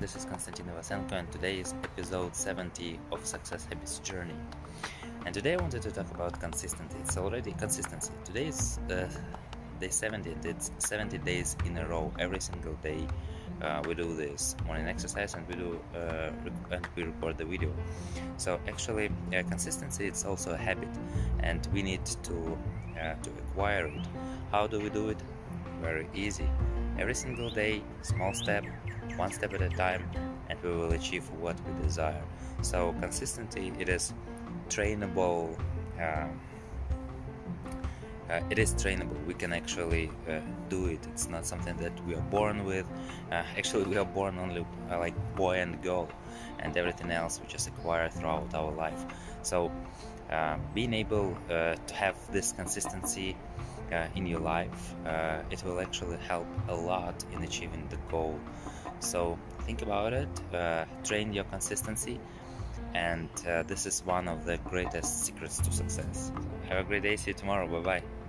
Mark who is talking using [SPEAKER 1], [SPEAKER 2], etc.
[SPEAKER 1] this is Konstantin Ivasenko, and today is episode 70 of Success Habits Journey. And today I wanted to talk about consistency. It's already consistency. Today is uh, day 70, it's 70 days in a row, every single day. Uh, we do this morning exercise and we do uh, and we record the video. So actually, uh, consistency it's also a habit, and we need to uh, to acquire it. How do we do it? Very easy. Every single day, small step, one step at a time, and we will achieve what we desire. So consistency it is trainable. Uh, uh, it is trainable. We can actually uh, do it. It's not something that we are born with. Uh, actually, we are born only uh, like boy and girl, and everything else we just acquire throughout our life. So, uh, being able uh, to have this consistency in your life, it will actually help a lot in achieving the goal. So, think about it. train your consistency and uh, this is one of the greatest secrets to success. Have a great day. See you tomorrow. Bye bye.